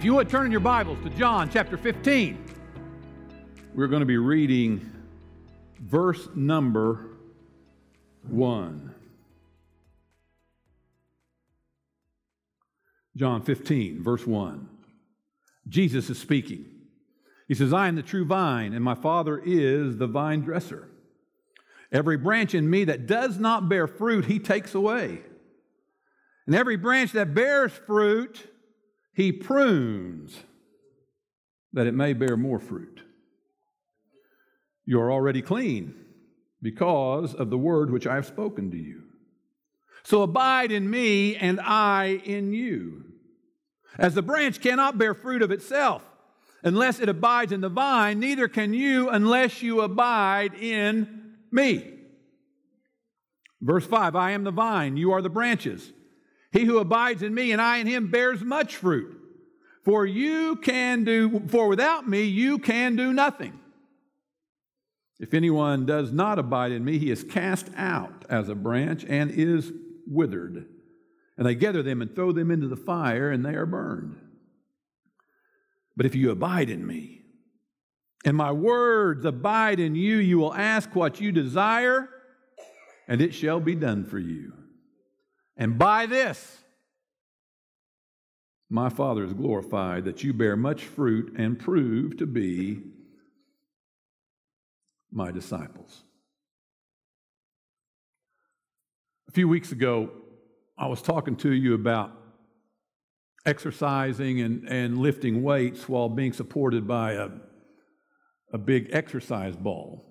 If you would turn in your Bibles to John chapter 15, we're going to be reading verse number 1. John 15, verse 1. Jesus is speaking. He says, I am the true vine, and my Father is the vine dresser. Every branch in me that does not bear fruit, he takes away. And every branch that bears fruit, he prunes that it may bear more fruit. You are already clean because of the word which I have spoken to you. So abide in me, and I in you. As the branch cannot bear fruit of itself unless it abides in the vine, neither can you unless you abide in me. Verse 5 I am the vine, you are the branches. He who abides in me and I in him bears much fruit. For you can do, for without me you can do nothing. If anyone does not abide in me, he is cast out as a branch and is withered. And they gather them and throw them into the fire, and they are burned. But if you abide in me, and my words abide in you, you will ask what you desire, and it shall be done for you. And by this, my Father is glorified that you bear much fruit and prove to be my disciples. A few weeks ago, I was talking to you about exercising and, and lifting weights while being supported by a, a big exercise ball.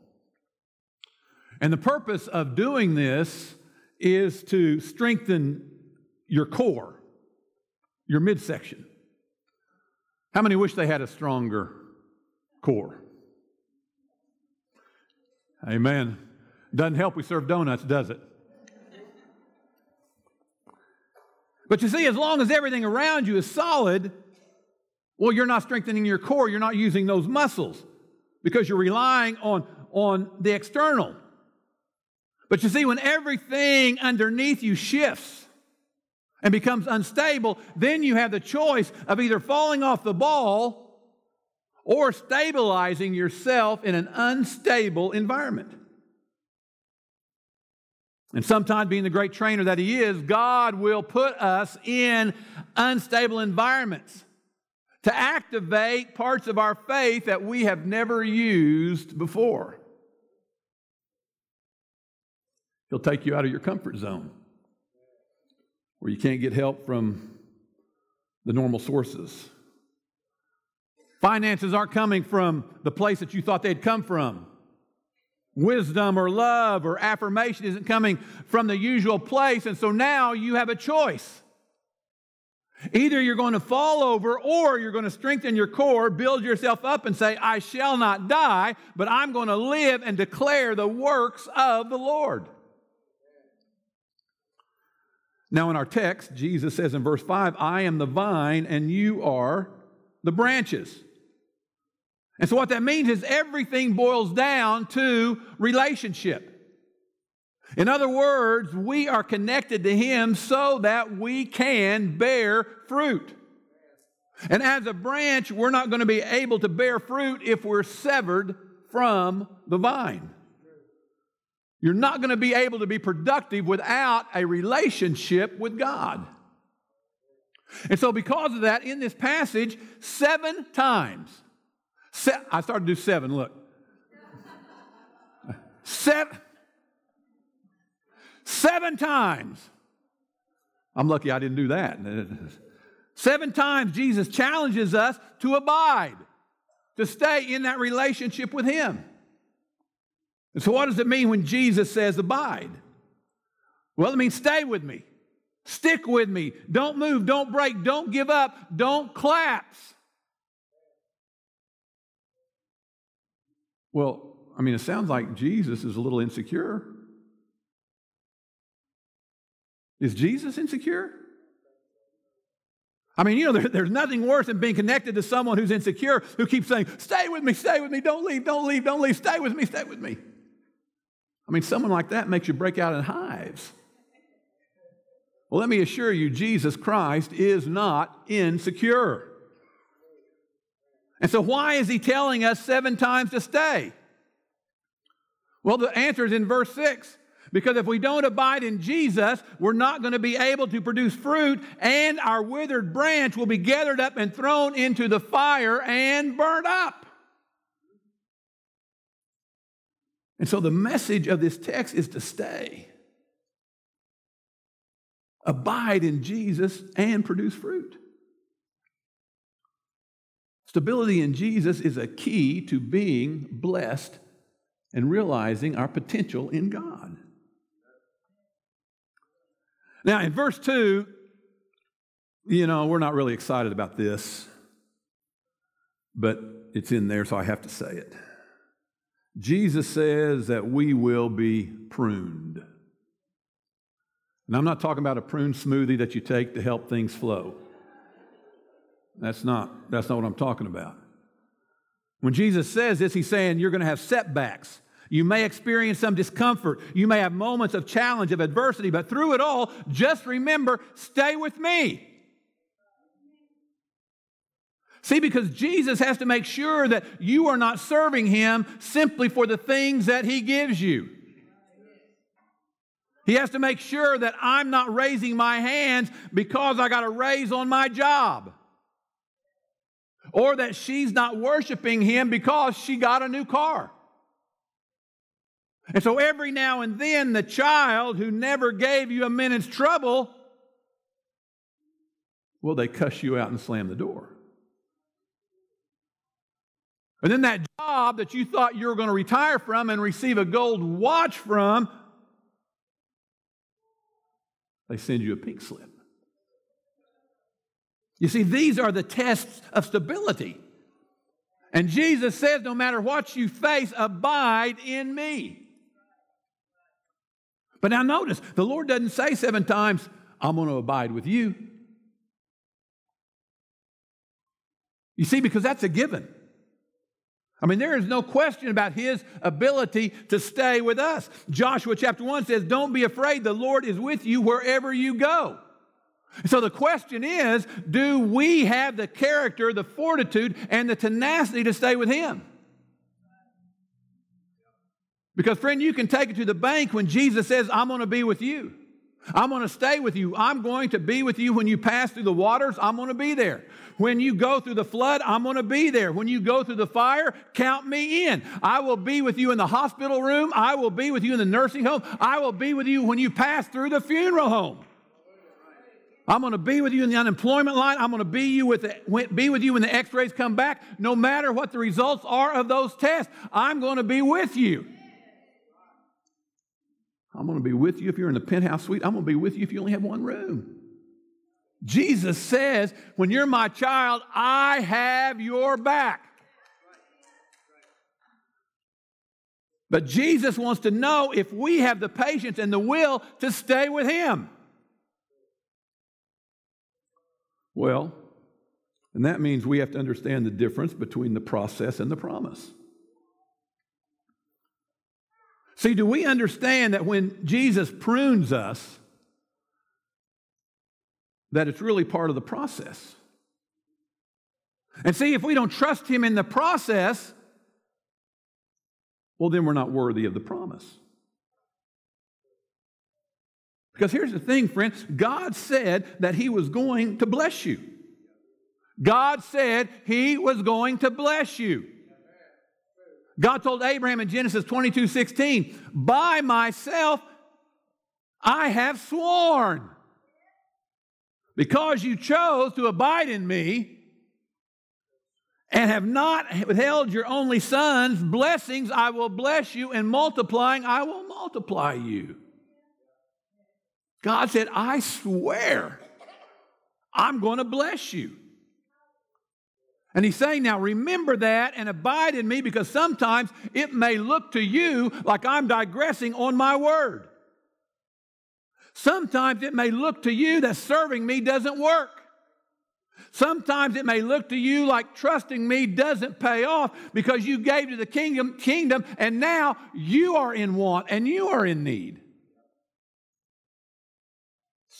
And the purpose of doing this is to strengthen your core, your midsection. How many wish they had a stronger core? Amen. Doesn't help we serve donuts, does it? But you see, as long as everything around you is solid, well, you're not strengthening your core. You're not using those muscles because you're relying on, on the external. But you see, when everything underneath you shifts and becomes unstable, then you have the choice of either falling off the ball or stabilizing yourself in an unstable environment. And sometimes, being the great trainer that He is, God will put us in unstable environments to activate parts of our faith that we have never used before. He'll take you out of your comfort zone where you can't get help from the normal sources. Finances aren't coming from the place that you thought they'd come from. Wisdom or love or affirmation isn't coming from the usual place, and so now you have a choice. Either you're going to fall over or you're going to strengthen your core, build yourself up, and say, I shall not die, but I'm going to live and declare the works of the Lord. Now, in our text, Jesus says in verse 5, I am the vine and you are the branches. And so, what that means is everything boils down to relationship. In other words, we are connected to Him so that we can bear fruit. And as a branch, we're not going to be able to bear fruit if we're severed from the vine. You're not going to be able to be productive without a relationship with God. And so, because of that, in this passage, seven times, Se- I started to do seven, look. Seven. Seven times. I'm lucky I didn't do that. Seven times Jesus challenges us to abide, to stay in that relationship with Him. So, what does it mean when Jesus says abide? Well, it means stay with me, stick with me, don't move, don't break, don't give up, don't collapse. Well, I mean, it sounds like Jesus is a little insecure. Is Jesus insecure? I mean, you know, there, there's nothing worse than being connected to someone who's insecure who keeps saying, Stay with me, stay with me, don't leave, don't leave, don't leave, stay with me, stay with me. I mean, someone like that makes you break out in hives. Well, let me assure you, Jesus Christ is not insecure. And so, why is he telling us seven times to stay? Well, the answer is in verse 6. Because if we don't abide in Jesus, we're not going to be able to produce fruit, and our withered branch will be gathered up and thrown into the fire and burnt up. And so the message of this text is to stay. Abide in Jesus and produce fruit. Stability in Jesus is a key to being blessed and realizing our potential in God. Now, in verse 2, you know, we're not really excited about this, but it's in there, so I have to say it. Jesus says that we will be pruned. And I'm not talking about a prune smoothie that you take to help things flow. That's not, that's not what I'm talking about. When Jesus says this, he's saying you're going to have setbacks. You may experience some discomfort. You may have moments of challenge, of adversity, but through it all, just remember stay with me. See, because Jesus has to make sure that you are not serving him simply for the things that he gives you. He has to make sure that I'm not raising my hands because I got a raise on my job. Or that she's not worshiping him because she got a new car. And so every now and then, the child who never gave you a minute's trouble, well, they cuss you out and slam the door. And then that job that you thought you were going to retire from and receive a gold watch from, they send you a pink slip. You see, these are the tests of stability. And Jesus says, no matter what you face, abide in me. But now notice, the Lord doesn't say seven times, I'm going to abide with you. You see, because that's a given. I mean, there is no question about his ability to stay with us. Joshua chapter 1 says, Don't be afraid, the Lord is with you wherever you go. So the question is do we have the character, the fortitude, and the tenacity to stay with him? Because, friend, you can take it to the bank when Jesus says, I'm going to be with you. I'm going to stay with you. I'm going to be with you when you pass through the waters. I'm going to be there. When you go through the flood, I'm going to be there. When you go through the fire, count me in. I will be with you in the hospital room. I will be with you in the nursing home. I will be with you when you pass through the funeral home. I'm going to be with you in the unemployment line. I'm going to be, you with the, be with you when the x rays come back. No matter what the results are of those tests, I'm going to be with you. I'm going to be with you if you're in the penthouse suite. I'm going to be with you if you only have one room. Jesus says, when you're my child, I have your back. But Jesus wants to know if we have the patience and the will to stay with Him. Well, and that means we have to understand the difference between the process and the promise. See, do we understand that when Jesus prunes us, that it's really part of the process? And see, if we don't trust Him in the process, well, then we're not worthy of the promise. Because here's the thing, friends God said that He was going to bless you. God said He was going to bless you. God told Abraham in Genesis 22 16, By myself I have sworn. Because you chose to abide in me and have not withheld your only son's blessings, I will bless you, and multiplying, I will multiply you. God said, I swear I'm going to bless you. And he's saying, now remember that and abide in me because sometimes it may look to you like I'm digressing on my word. Sometimes it may look to you that serving me doesn't work. Sometimes it may look to you like trusting me doesn't pay off because you gave to the kingdom, kingdom and now you are in want and you are in need.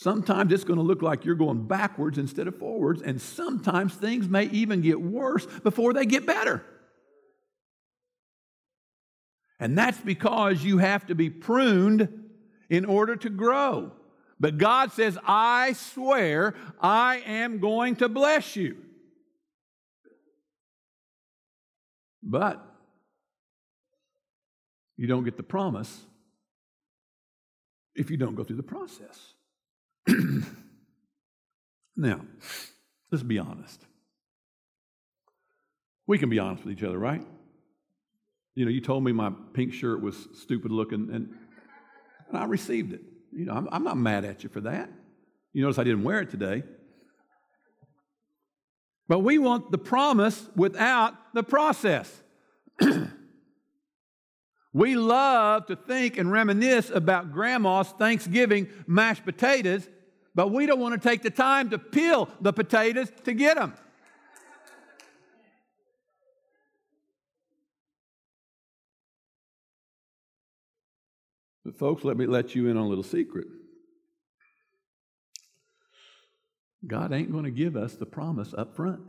Sometimes it's going to look like you're going backwards instead of forwards, and sometimes things may even get worse before they get better. And that's because you have to be pruned in order to grow. But God says, I swear I am going to bless you. But you don't get the promise if you don't go through the process. now, let's be honest. We can be honest with each other, right? You know, you told me my pink shirt was stupid looking, and, and I received it. You know, I'm, I'm not mad at you for that. You notice I didn't wear it today. But we want the promise without the process. we love to think and reminisce about grandma's Thanksgiving mashed potatoes, but we don't want to take the time to peel the potatoes to get them. But, folks, let me let you in on a little secret. God ain't going to give us the promise up front.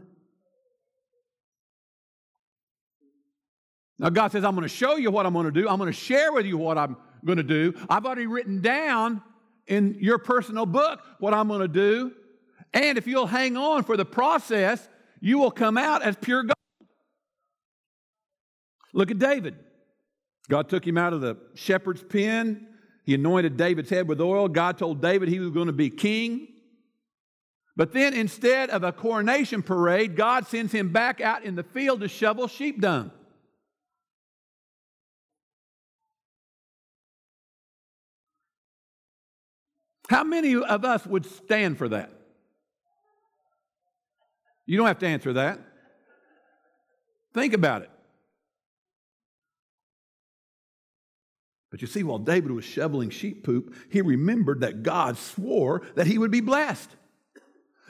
Now, God says, I'm going to show you what I'm going to do. I'm going to share with you what I'm going to do. I've already written down in your personal book what I'm going to do. And if you'll hang on for the process, you will come out as pure gold. Look at David. God took him out of the shepherd's pen. He anointed David's head with oil. God told David he was going to be king. But then instead of a coronation parade, God sends him back out in the field to shovel sheep dung. How many of us would stand for that? You don't have to answer that. Think about it. But you see, while David was shoveling sheep poop, he remembered that God swore that he would be blessed.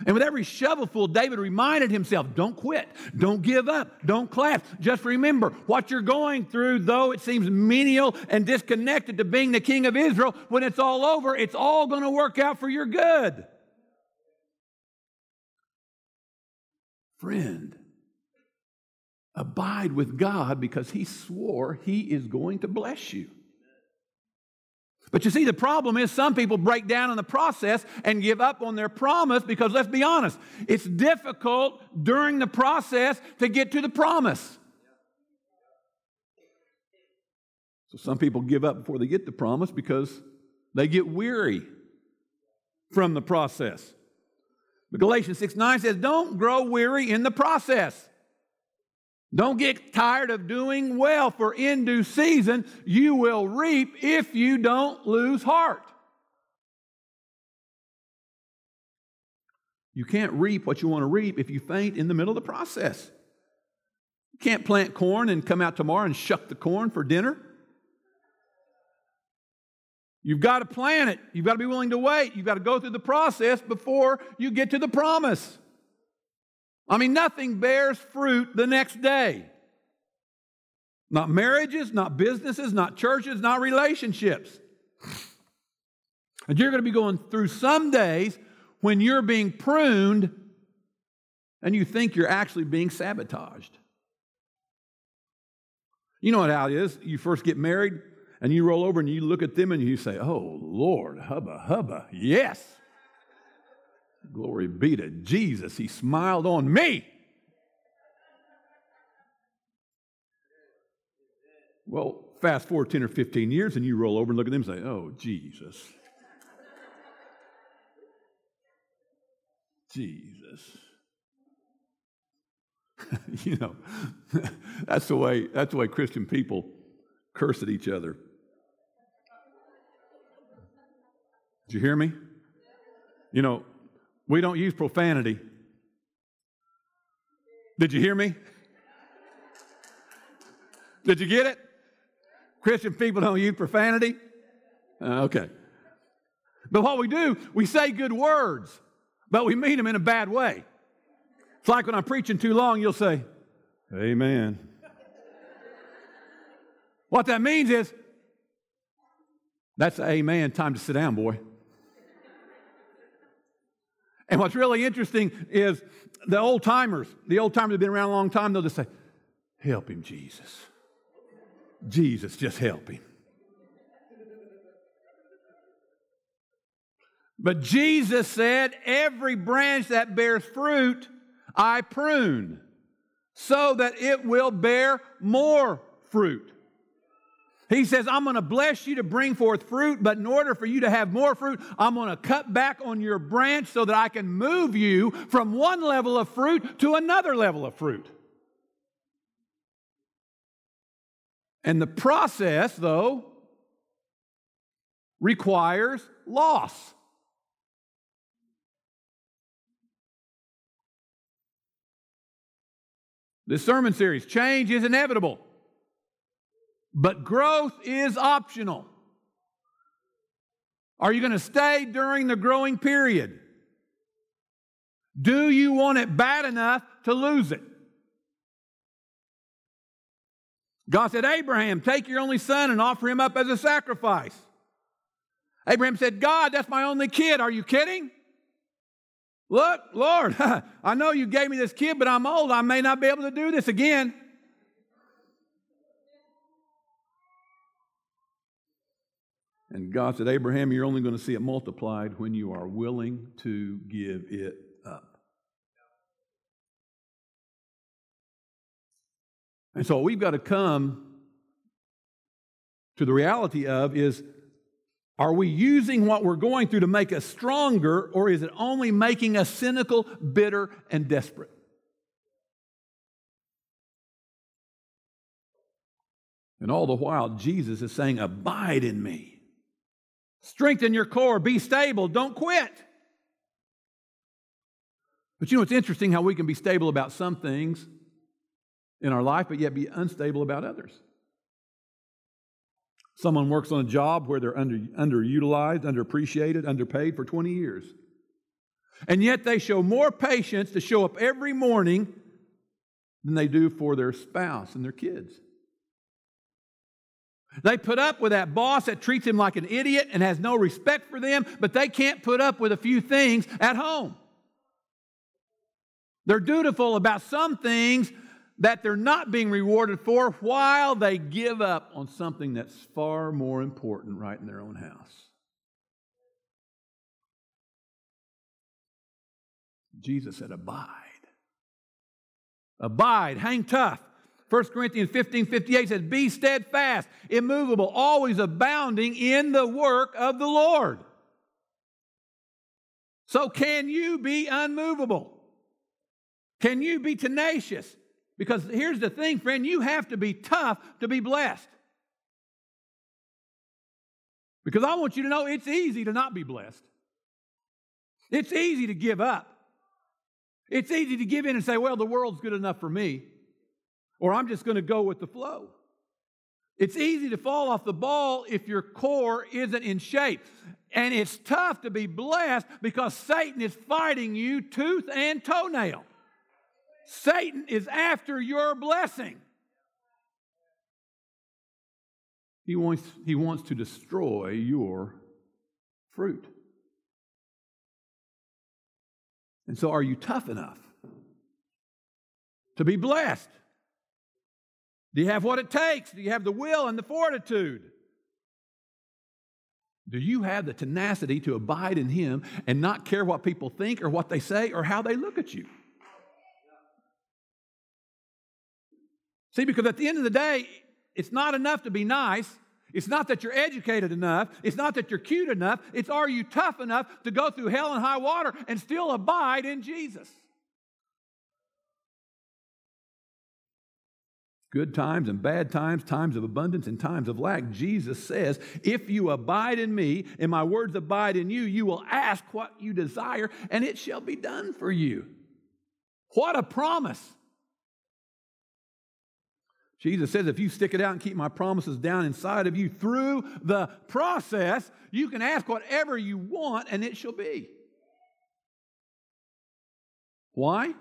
And with every shovelful, David reminded himself don't quit, don't give up, don't collapse. Just remember what you're going through, though it seems menial and disconnected to being the king of Israel, when it's all over, it's all going to work out for your good. Friend, abide with God because he swore he is going to bless you. But you see, the problem is some people break down in the process and give up on their promise because let's be honest, it's difficult during the process to get to the promise. So some people give up before they get the promise because they get weary from the process. But Galatians 6 9 says, Don't grow weary in the process. Don't get tired of doing well, for in due season you will reap if you don't lose heart. You can't reap what you want to reap if you faint in the middle of the process. You can't plant corn and come out tomorrow and shuck the corn for dinner. You've got to plant it. You've got to be willing to wait. You've got to go through the process before you get to the promise. I mean, nothing bears fruit the next day. Not marriages, not businesses, not churches, not relationships. And you're going to be going through some days when you're being pruned and you think you're actually being sabotaged. You know what how it is? You first get married and you roll over and you look at them and you say, Oh, Lord, hubba, hubba, yes. Glory be to Jesus. He smiled on me. Well, fast forward 10 or 15 years and you roll over and look at them and say, Oh, Jesus. Jesus. you know, that's the way that's the way Christian people curse at each other. Did you hear me? You know, we don't use profanity. Did you hear me? Did you get it? Christian people don't use profanity? Uh, okay. But what we do, we say good words, but we mean them in a bad way. It's like when I'm preaching too long, you'll say, Amen. what that means is, that's amen, time to sit down, boy. And what's really interesting is the old timers, the old timers have been around a long time, they'll just say, Help him, Jesus. Jesus, just help him. But Jesus said, Every branch that bears fruit, I prune, so that it will bear more fruit. He says, I'm going to bless you to bring forth fruit, but in order for you to have more fruit, I'm going to cut back on your branch so that I can move you from one level of fruit to another level of fruit. And the process, though, requires loss. This sermon series, change is inevitable, but growth is optional. Are you going to stay during the growing period? Do you want it bad enough to lose it? God said, Abraham, take your only son and offer him up as a sacrifice. Abraham said, God, that's my only kid. Are you kidding? Look, Lord, I know you gave me this kid, but I'm old. I may not be able to do this again. And God said, Abraham, you're only going to see it multiplied when you are willing to give it up. And so, we've got to come to the reality of is are we using what we're going through to make us stronger, or is it only making us cynical, bitter, and desperate? And all the while, Jesus is saying, Abide in me. Strengthen your core. Be stable. Don't quit. But you know, it's interesting how we can be stable about some things in our life, but yet be unstable about others. Someone works on a job where they're under, underutilized, underappreciated, underpaid for 20 years. And yet they show more patience to show up every morning than they do for their spouse and their kids. They put up with that boss that treats them like an idiot and has no respect for them, but they can't put up with a few things at home. They're dutiful about some things, that they're not being rewarded for while they give up on something that's far more important right in their own house. Jesus said, Abide. Abide, hang tough. 1 Corinthians 15 58 says, Be steadfast, immovable, always abounding in the work of the Lord. So, can you be unmovable? Can you be tenacious? Because here's the thing, friend, you have to be tough to be blessed. Because I want you to know it's easy to not be blessed. It's easy to give up. It's easy to give in and say, well, the world's good enough for me, or I'm just going to go with the flow. It's easy to fall off the ball if your core isn't in shape. And it's tough to be blessed because Satan is fighting you tooth and toenail. Satan is after your blessing. He wants, he wants to destroy your fruit. And so, are you tough enough to be blessed? Do you have what it takes? Do you have the will and the fortitude? Do you have the tenacity to abide in Him and not care what people think or what they say or how they look at you? See, because at the end of the day, it's not enough to be nice. It's not that you're educated enough. It's not that you're cute enough. It's are you tough enough to go through hell and high water and still abide in Jesus? Good times and bad times, times of abundance and times of lack. Jesus says, If you abide in me and my words abide in you, you will ask what you desire and it shall be done for you. What a promise! Jesus says, if you stick it out and keep my promises down inside of you through the process, you can ask whatever you want and it shall be. Why?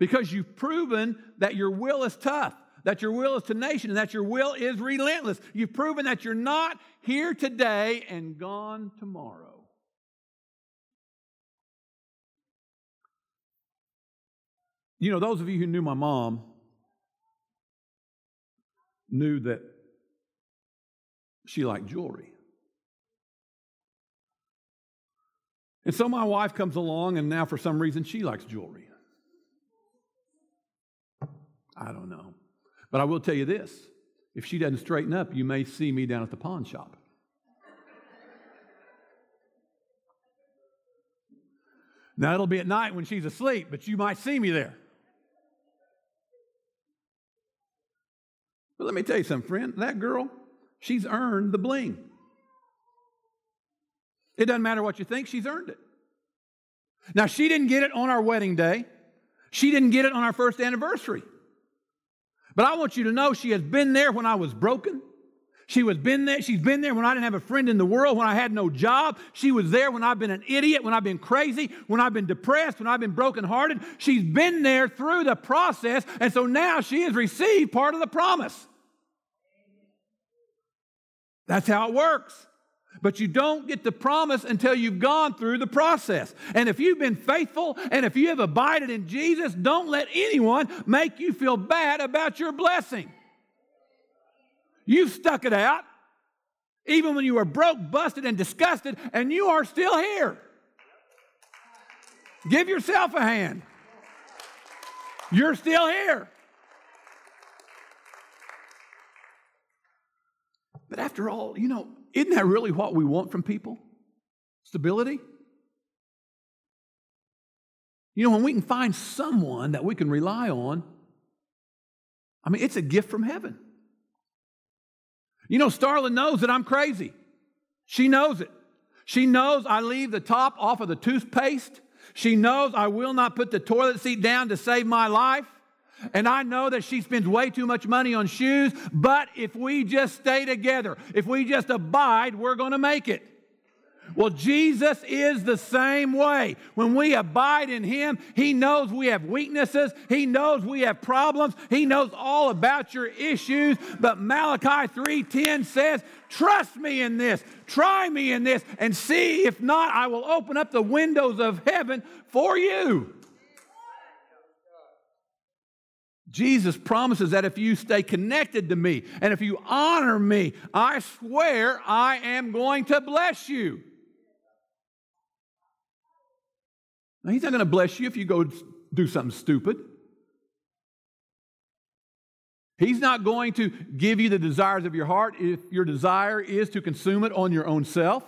because you've proven that your will is tough, that your will is tenacious, and that your will is relentless. You've proven that you're not here today and gone tomorrow. You know, those of you who knew my mom knew that she liked jewelry. And so my wife comes along, and now for some reason she likes jewelry. I don't know. But I will tell you this if she doesn't straighten up, you may see me down at the pawn shop. Now, it'll be at night when she's asleep, but you might see me there. But let me tell you something, friend. That girl, she's earned the bling. It doesn't matter what you think, she's earned it. Now, she didn't get it on our wedding day, she didn't get it on our first anniversary. But I want you to know she has been there when I was broken. She was been there. She's been there when I didn't have a friend in the world, when I had no job. She was there when I've been an idiot, when I've been crazy, when I've been depressed, when I've been brokenhearted. She's been there through the process, and so now she has received part of the promise. That's how it works. But you don't get the promise until you've gone through the process. And if you've been faithful and if you have abided in Jesus, don't let anyone make you feel bad about your blessing. You've stuck it out, even when you were broke, busted, and disgusted, and you are still here. Give yourself a hand. You're still here. But after all, you know, isn't that really what we want from people? Stability? You know, when we can find someone that we can rely on, I mean, it's a gift from heaven. You know, Starla knows that I'm crazy. She knows it. She knows I leave the top off of the toothpaste. She knows I will not put the toilet seat down to save my life. And I know that she spends way too much money on shoes, but if we just stay together, if we just abide, we're going to make it. Well, Jesus is the same way. When we abide in Him, He knows we have weaknesses. He knows we have problems. He knows all about your issues. But Malachi 3:10 says, "Trust me in this. Try me in this, and see if not, I will open up the windows of heaven for you." Jesus promises that if you stay connected to me and if you honor me, I swear I am going to bless you. Now, he's not going to bless you if you go do something stupid. He's not going to give you the desires of your heart if your desire is to consume it on your own self.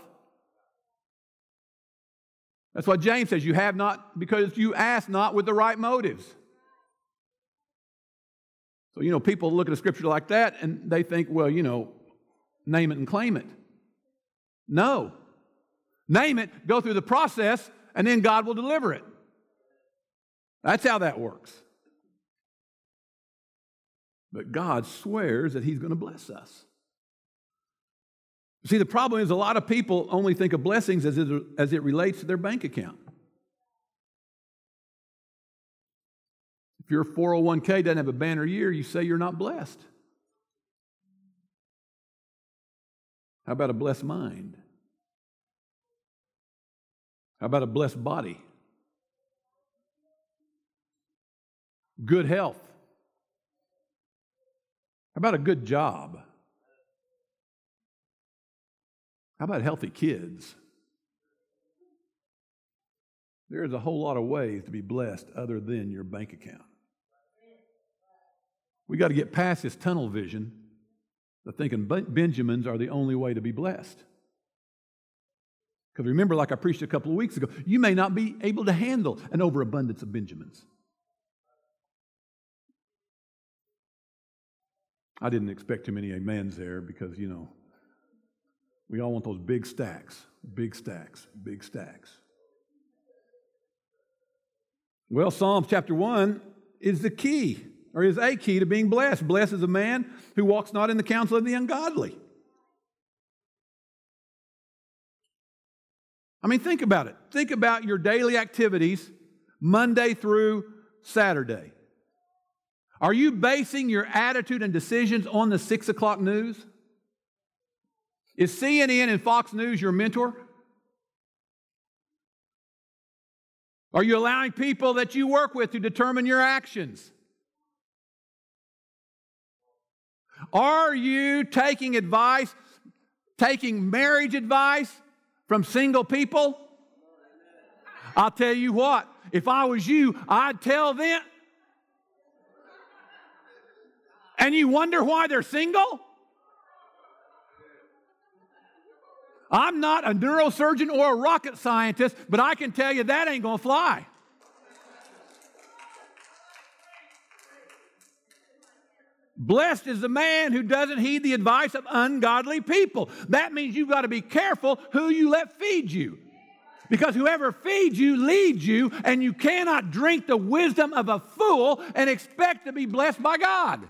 That's what James says you have not because you ask not with the right motives. So, you know, people look at a scripture like that and they think, well, you know, name it and claim it. No. Name it, go through the process, and then God will deliver it. That's how that works. But God swears that He's going to bless us. See, the problem is a lot of people only think of blessings as it, as it relates to their bank account. Your 401k doesn't have a banner year, you say you're not blessed. How about a blessed mind? How about a blessed body? Good health. How about a good job? How about healthy kids? There's a whole lot of ways to be blessed other than your bank account. We got to get past this tunnel vision of thinking Benjamins are the only way to be blessed. Because remember, like I preached a couple of weeks ago, you may not be able to handle an overabundance of Benjamins. I didn't expect too many amens there because, you know, we all want those big stacks, big stacks, big stacks. Well, Psalms chapter 1 is the key, or is a key to being blessed. Blessed is a man who walks not in the counsel of the ungodly. I mean, think about it. Think about your daily activities Monday through Saturday. Are you basing your attitude and decisions on the six o'clock news? Is CNN and Fox News your mentor? Are you allowing people that you work with to determine your actions? Are you taking advice, taking marriage advice from single people? I'll tell you what, if I was you, I'd tell them. And you wonder why they're single? I'm not a neurosurgeon or a rocket scientist, but I can tell you that ain't to fly. Blessed is the man who doesn't heed the advice of ungodly people. That means you've got to be careful who you let feed you. Because whoever feeds you leads you, and you cannot drink the wisdom of a fool and expect to be blessed by God.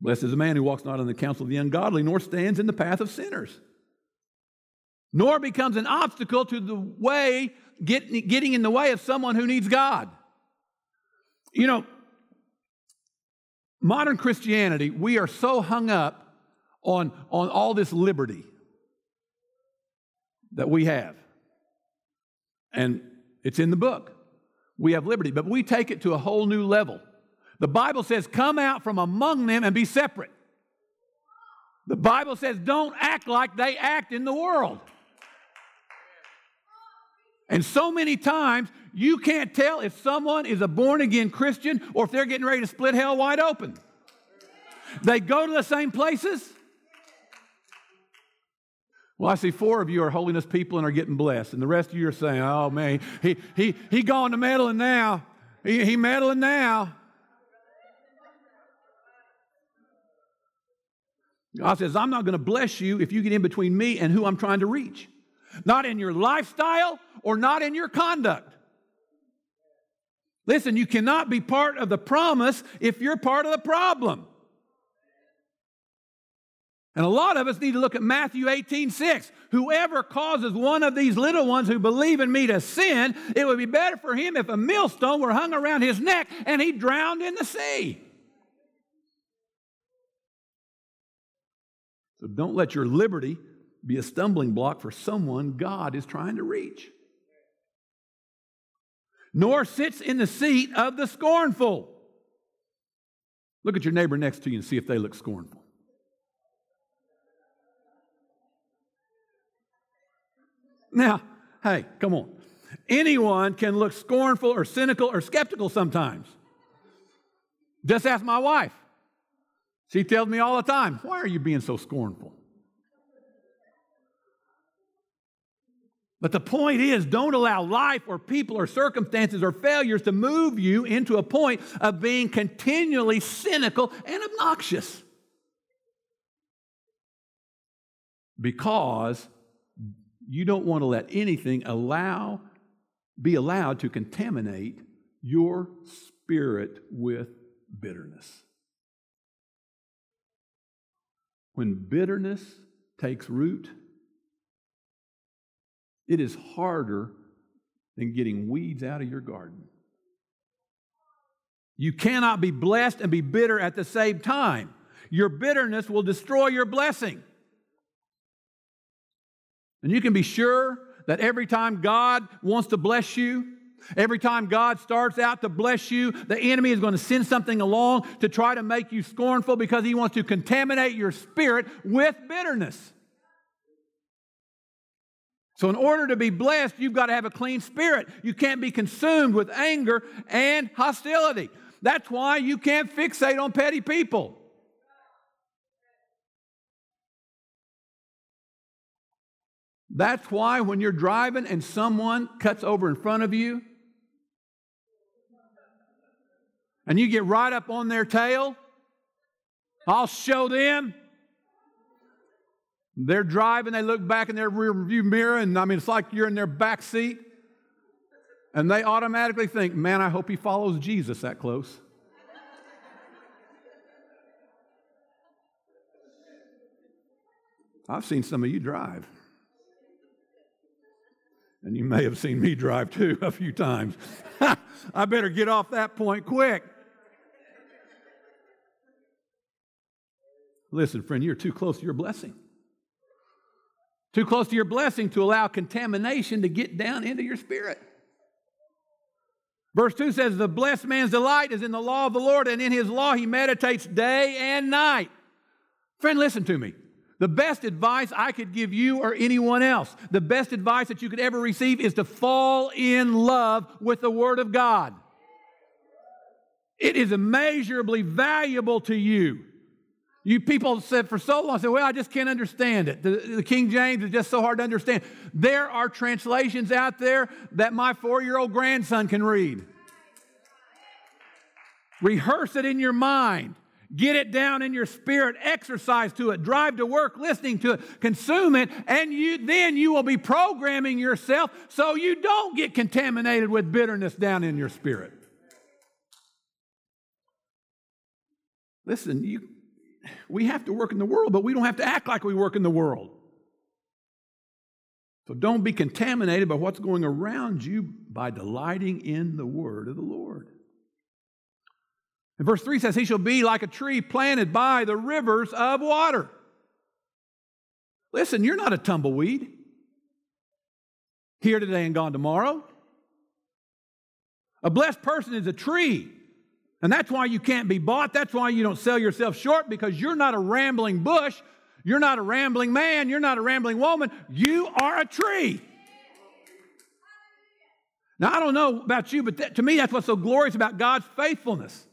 Blessed is the man who walks not in the counsel of the ungodly, nor stands in the path of sinners, nor becomes an obstacle to the way, getting in the way of someone who needs God. You know, modern Christianity, we are so hung up on, on all this liberty that we have. And it's in the book. We have liberty, but we take it to a whole new level. The Bible says, Come out from among them and be separate. The Bible says, Don't act like they act in the world. And so many times, you can't tell if someone is a born again Christian or if they're getting ready to split hell wide open. They go to the same places. Well, I see four of you are holiness people and are getting blessed, and the rest of you are saying, "Oh man, he he he going to meddling now. He he meddling now." God says, I'm not going to bless you if you get in between me and who I'm trying to reach. Not in your lifestyle or not in your conduct. Listen, you cannot be part of the promise if you're part of the problem. And a lot of us need to look at Matthew 18 6. Whoever causes one of these little ones who believe in me to sin, it would be better for him if a millstone were hung around his neck and he drowned in the sea. So don't let your liberty be a stumbling block for someone God is trying to reach. Nor sits in the seat of the scornful. Look at your neighbor next to you and see if they look scornful. Now, hey, come on. Anyone can look scornful or cynical or skeptical sometimes. Just ask my wife. She tells me all the time, Why are you being so scornful? But the point is, don't allow life or people or circumstances or failures to move you into a point of being continually cynical and obnoxious. Because you don't want to let anything allow be allowed to contaminate your spirit with bitterness. When bitterness takes root, it is harder than getting weeds out of your garden. You cannot be blessed and be bitter at the same time. Your bitterness will destroy your blessing. And you can be sure that every time God wants to bless you, Every time God starts out to bless you, the enemy is going to send something along to try to make you scornful because he wants to contaminate your spirit with bitterness. So, in order to be blessed, you've got to have a clean spirit. You can't be consumed with anger and hostility. That's why you can't fixate on petty people. That's why when you're driving and someone cuts over in front of you, and you get right up on their tail, I'll show them. They're driving, they look back in their rear view mirror, and I mean, it's like you're in their back seat. And they automatically think, man, I hope he follows Jesus that close. I've seen some of you drive. And you may have seen me drive too a few times. I better get off that point quick. Listen, friend, you're too close to your blessing. Too close to your blessing to allow contamination to get down into your spirit. Verse 2 says, The blessed man's delight is in the law of the Lord, and in his law he meditates day and night. Friend, listen to me. The best advice I could give you or anyone else, the best advice that you could ever receive is to fall in love with the Word of God. It is immeasurably valuable to you. You people said for so long, said, well, I just can't understand it. The, the, King James is just so hard to understand. There are translations out there that my four year old grandson can read. Rehearse it in your mind. Get it down in your spirit, exercise to it, drive to work listening to it, consume it, and you, then you will be programming yourself so you don't get contaminated with bitterness down in your spirit. Listen, you, we have to work in the world, but we don't have to act like we work in the world. So don't be contaminated by what's going around you by delighting in the word of the Lord. And verse 3 says, He shall be like a tree planted by the rivers of water. Listen, you're not a tumbleweed. Here today and gone tomorrow. A blessed person is a tree and that's why you can't be bought. That's why you don't sell yourself short because you're not a rambling bush. You're not a rambling man. You're not a rambling woman. You are a tree. Now, I don't know about you, but that, to me, that's what's so glorious about God's faithfulness.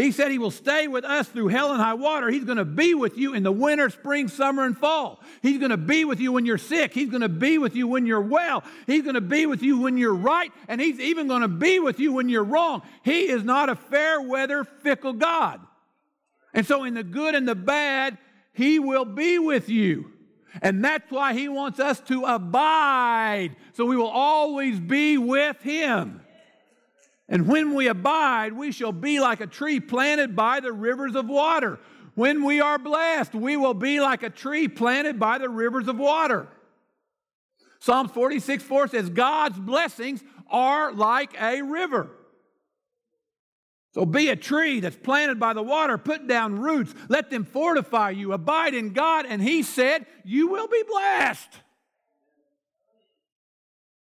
He said He will stay with us through hell and high water. He's going to be with you in the winter, spring, summer, and fall. He's going to be with you when you're sick. He's going to be with you when you're well. He's going to be with you when you're right. And He's even going to be with you when you're wrong. He is not a fair weather, fickle God. And so, in the good and the bad, He will be with you. And that's why He wants us to abide. So we will always be with Him. And when we abide, we shall be like a tree planted by the rivers of water. When we are blessed, we will be like a tree planted by the rivers of water. Psalm 46 4 says, God's blessings are like a river. So be a tree that's planted by the water, put down roots, let them fortify you, abide in God, and He said, You will be blessed.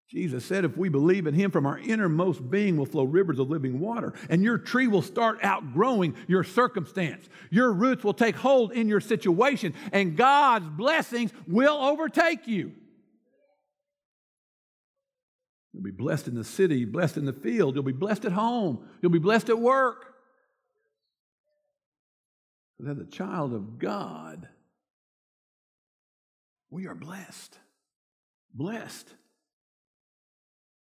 Jesus said, if we believe in him, from our innermost being will flow rivers of living water, and your tree will start outgrowing your circumstance. Your roots will take hold in your situation, and God's blessings will overtake you. You'll be blessed in the city, blessed in the field, you'll be blessed at home, you'll be blessed at work. But as a child of God, we are blessed. Blessed.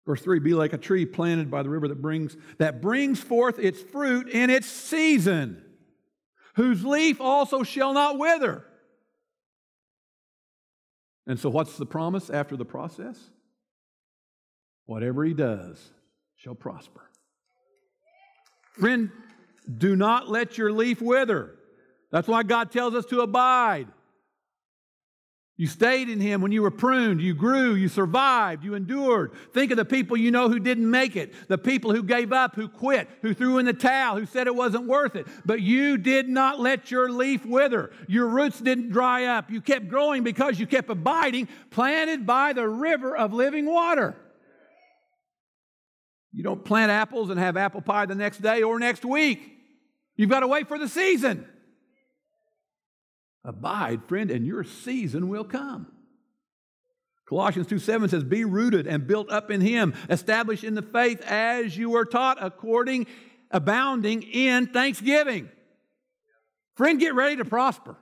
Verse 3 Be like a tree planted by the river that brings, that brings forth its fruit in its season, whose leaf also shall not wither. And so, what's the promise after the process? Whatever he does shall prosper. Friend, do not let your leaf wither. That's why God tells us to abide. You stayed in Him when you were pruned. You grew. You survived. You endured. Think of the people you know who didn't make it, the people who gave up, who quit, who threw in the towel, who said it wasn't worth it. But you did not let your leaf wither. Your roots didn't dry up. You kept growing because you kept abiding, planted by the river of living water. You don't plant apples and have apple pie the next day or next week. You've got to wait for the season. Abide, friend, and your season will come. Colossians 2 7 says, Be rooted and built up in Him, established in the faith as you were taught, according, abounding in thanksgiving. Friend, get ready to prosper.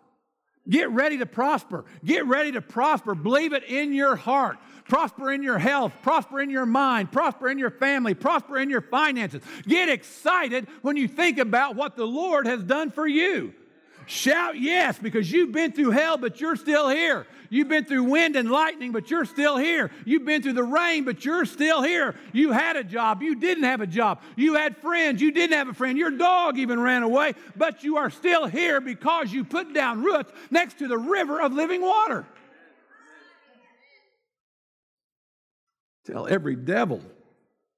Get ready to prosper. Get ready to prosper. Believe it in your heart. Prosper in your health. Prosper in your mind. Prosper in your family. Prosper in your finances. Get excited when you think about what the Lord has done for you. Shout yes, because you've been through hell, but you're still here. You've been through wind and lightning, but you're still here. You've been through the rain, but you're still here. You had a job, you didn't have a job. You had friends, you didn't have a friend. Your dog even ran away, but you are still here because you put down roots next to the river of living water. Tell every devil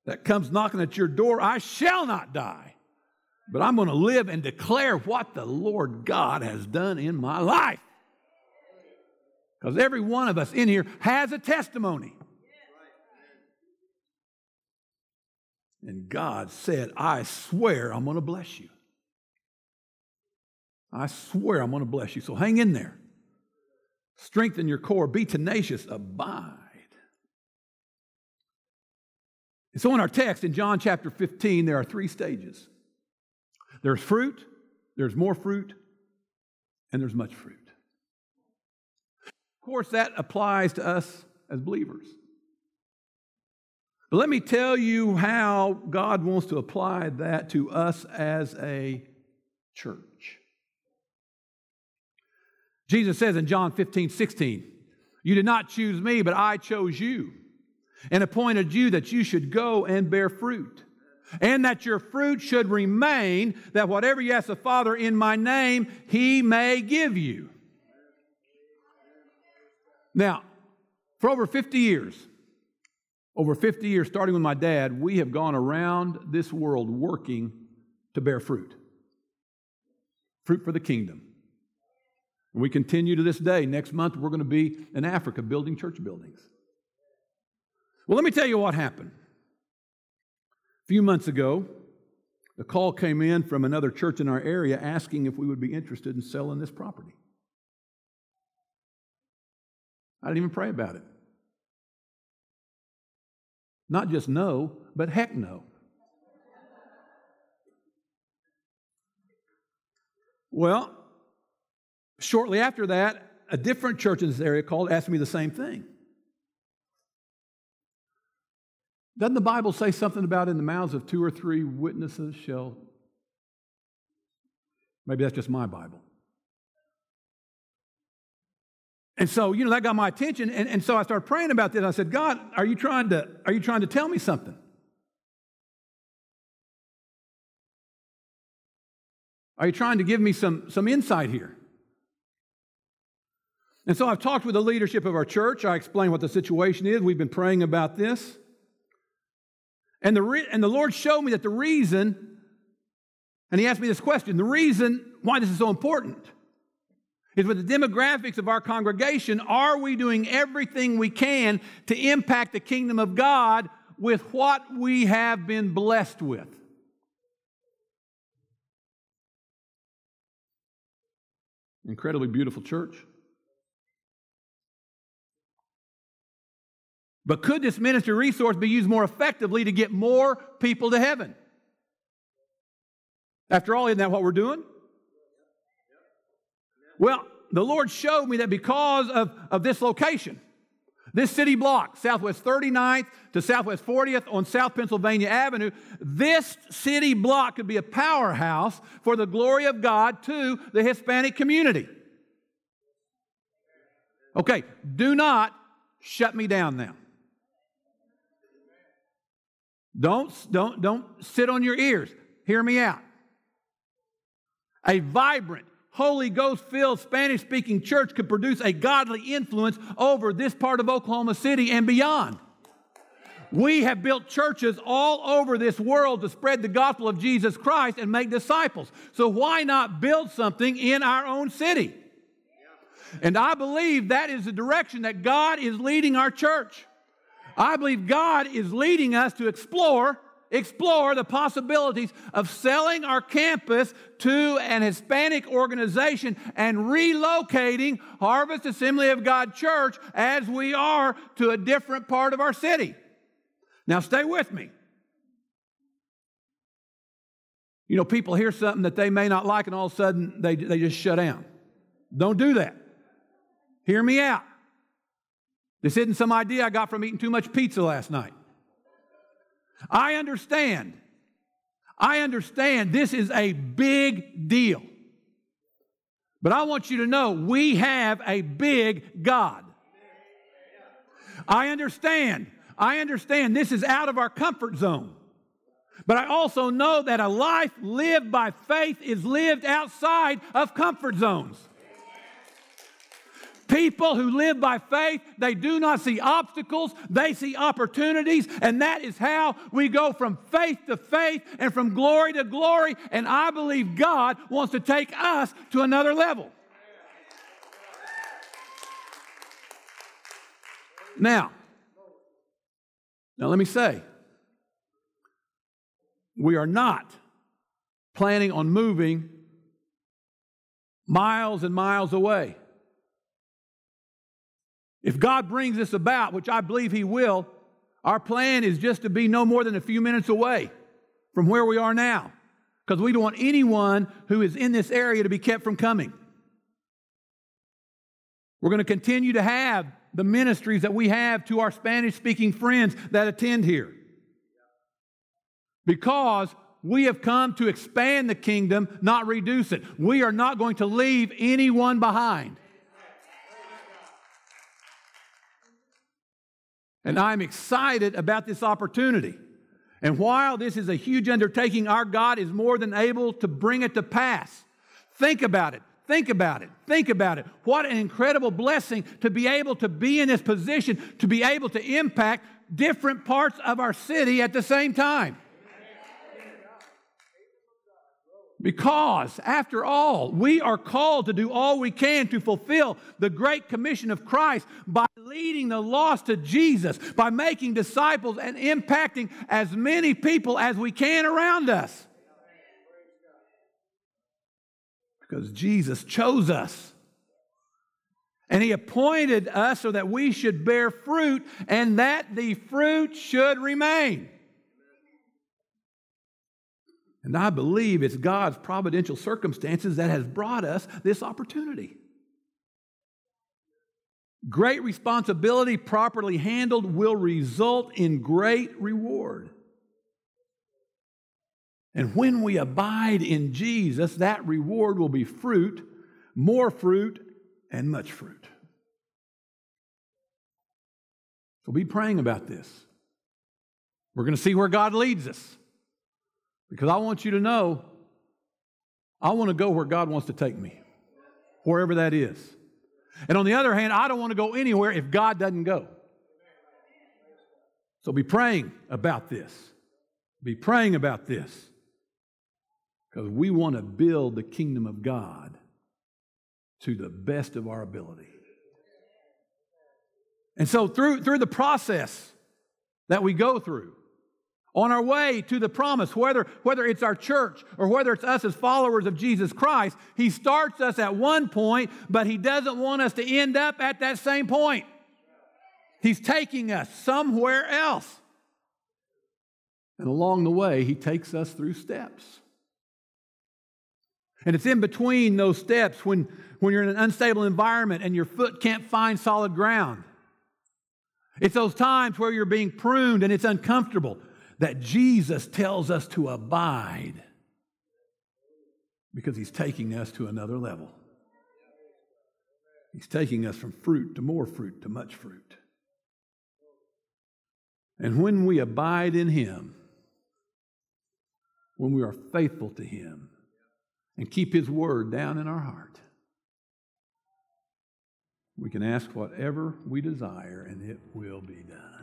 that comes knocking at your door, I shall not die but I'm going to live and declare what the Lord God has done in my life. Because every one of us in here has a testimony. And God said, I swear I'm going to bless you. I swear I'm going to bless you. So hang in there. Strengthen your core. Be tenacious. Abide. And so in our text in John chapter 15, there are three stages there's fruit, there's more fruit, and there's much fruit. Of course, that applies to us as believers. But let me tell you how God wants to apply that to us as a church. Jesus says in John 15, 16, You did not choose me, but I chose you and appointed you that you should go and bear fruit, and that your fruit should remain, that whatever you ask the Father in my name, he may give you. Now, for over 50 years, over 50 years, starting with my dad, we have gone around this world working to bear fruit. Fruit for the kingdom. And we continue to this day. Next month, we're going to be in Africa building church buildings. Well, let me tell you what happened. A few months ago, a call came in from another church in our area asking if we would be interested in selling this property. I didn't even pray about it. Not just no, but heck no. Well, shortly after that, a different church in this area called asked me the same thing. Doesn't the Bible say something about in the mouths of two or three witnesses shall? Maybe that's just my Bible. And so, you know, that got my attention. And, and so I started praying about this. I said, God, are you trying to, are you trying to tell me something? Are you trying to give me some, some insight here? And so I've talked with the leadership of our church. I explained what the situation is. We've been praying about this. And the, re- and the Lord showed me that the reason, and He asked me this question the reason why this is so important is with the demographics of our congregation, are we doing everything we can to impact the kingdom of God with what we have been blessed with? Incredibly beautiful church. But could this ministry resource be used more effectively to get more people to heaven? After all, isn't that what we're doing? Well, the Lord showed me that because of, of this location, this city block, Southwest 39th to Southwest 40th on South Pennsylvania Avenue, this city block could be a powerhouse for the glory of God to the Hispanic community. Okay, do not shut me down now. Don't, don't, don't sit on your ears. Hear me out. A vibrant, Holy Ghost filled Spanish speaking church could produce a godly influence over this part of Oklahoma City and beyond. We have built churches all over this world to spread the gospel of Jesus Christ and make disciples. So why not build something in our own city? And I believe that is the direction that God is leading our church. I believe God is leading us to explore explore the possibilities of selling our campus to an Hispanic organization and relocating Harvest Assembly of God Church as we are to a different part of our city. Now, stay with me. You know, people hear something that they may not like, and all of a sudden they, they just shut down. Don't do that. Hear me out. This isn't some idea I got from eating too much pizza last night. I understand. I understand this is a big deal. But I want you to know we have a big God. I understand. I understand this is out of our comfort zone. But I also know that a life lived by faith is lived outside of comfort zones. People who live by faith, they do not see obstacles, they see opportunities, and that is how we go from faith to faith and from glory to glory. And I believe God wants to take us to another level. Now, now let me say, we are not planning on moving miles and miles away. If God brings this about, which I believe He will, our plan is just to be no more than a few minutes away from where we are now because we don't want anyone who is in this area to be kept from coming. We're going to continue to have the ministries that we have to our Spanish speaking friends that attend here. Because we have come to expand the kingdom, not reduce it. We are not going to leave anyone behind. And I'm excited about this opportunity. And while this is a huge undertaking, our God is more than able to bring it to pass. Think about it. Think about it. Think about it. What an incredible blessing to be able to be in this position, to be able to impact different parts of our city at the same time. Because, after all, we are called to do all we can to fulfill the great commission of Christ by leading the lost to Jesus, by making disciples and impacting as many people as we can around us. Because Jesus chose us. And he appointed us so that we should bear fruit and that the fruit should remain. And I believe it's God's providential circumstances that has brought us this opportunity. Great responsibility, properly handled, will result in great reward. And when we abide in Jesus, that reward will be fruit, more fruit, and much fruit. So be praying about this. We're going to see where God leads us. Because I want you to know, I want to go where God wants to take me, wherever that is. And on the other hand, I don't want to go anywhere if God doesn't go. So be praying about this. Be praying about this. Because we want to build the kingdom of God to the best of our ability. And so, through, through the process that we go through, on our way to the promise, whether, whether it's our church or whether it's us as followers of Jesus Christ, He starts us at one point, but He doesn't want us to end up at that same point. He's taking us somewhere else. And along the way, He takes us through steps. And it's in between those steps when, when you're in an unstable environment and your foot can't find solid ground. It's those times where you're being pruned and it's uncomfortable that Jesus tells us to abide because he's taking us to another level. He's taking us from fruit to more fruit to much fruit. And when we abide in him, when we are faithful to him and keep his word down in our heart, we can ask whatever we desire and it will be done.